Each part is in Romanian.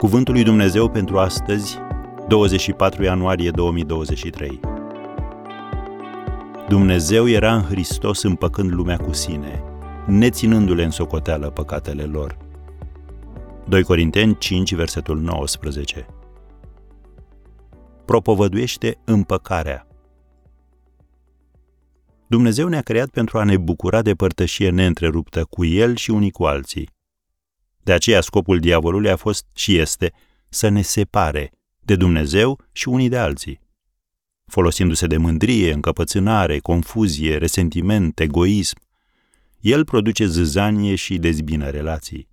Cuvântul lui Dumnezeu pentru astăzi, 24 ianuarie 2023. Dumnezeu era în Hristos împăcând lumea cu sine, neținându-le în socoteală păcatele lor. 2 Corinteni 5, versetul 19. Propovăduiește împăcarea. Dumnezeu ne-a creat pentru a ne bucura de părtășie neîntreruptă cu El și unii cu alții. De aceea scopul diavolului a fost și este să ne separe de Dumnezeu și unii de alții. Folosindu-se de mândrie, încăpățânare, confuzie, resentiment, egoism, el produce zâzanie și dezbină relații.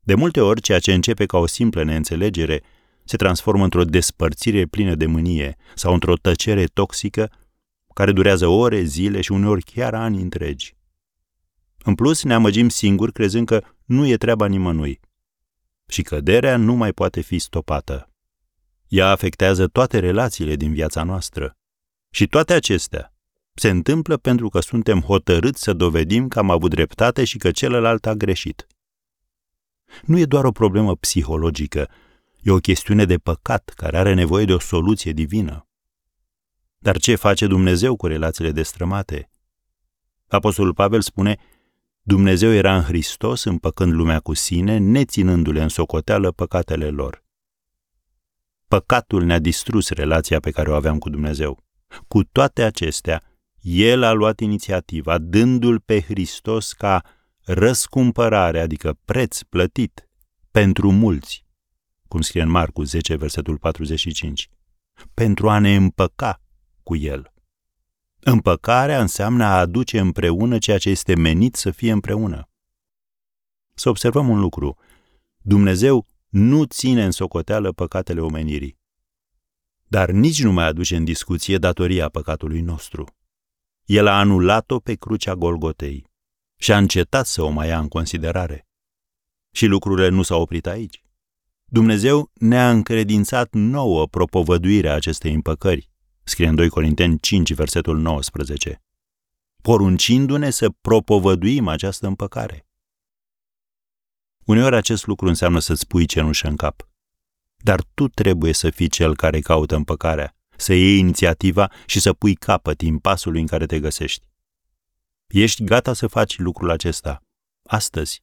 De multe ori, ceea ce începe ca o simplă neînțelegere se transformă într-o despărțire plină de mânie sau într-o tăcere toxică care durează ore, zile și uneori chiar ani întregi. În plus, ne amăgim singuri crezând că nu e treaba nimănui. Și căderea nu mai poate fi stopată. Ea afectează toate relațiile din viața noastră. Și toate acestea se întâmplă pentru că suntem hotărâți să dovedim că am avut dreptate și că celălalt a greșit. Nu e doar o problemă psihologică, e o chestiune de păcat care are nevoie de o soluție divină. Dar ce face Dumnezeu cu relațiile destrămate? Apostolul Pavel spune, Dumnezeu era în Hristos împăcând lumea cu sine, neținându-le în socoteală păcatele lor. Păcatul ne-a distrus relația pe care o aveam cu Dumnezeu. Cu toate acestea, El a luat inițiativa, dându-L pe Hristos ca răscumpărare, adică preț plătit, pentru mulți, cum scrie în Marcu 10, versetul 45, pentru a ne împăca cu El. Împăcarea înseamnă a aduce împreună ceea ce este menit să fie împreună. Să observăm un lucru. Dumnezeu nu ține în socoteală păcatele omenirii, dar nici nu mai aduce în discuție datoria păcatului nostru. El a anulat-o pe crucea Golgotei și a încetat să o mai ia în considerare. Și lucrurile nu s-au oprit aici. Dumnezeu ne-a încredințat nouă propovăduirea acestei împăcări, scrie în 2 Corinteni 5, versetul 19, poruncindu-ne să propovăduim această împăcare. Uneori acest lucru înseamnă să-ți pui cenușă în cap. Dar tu trebuie să fii cel care caută împăcarea, să iei inițiativa și să pui capăt impasului în care te găsești. Ești gata să faci lucrul acesta astăzi.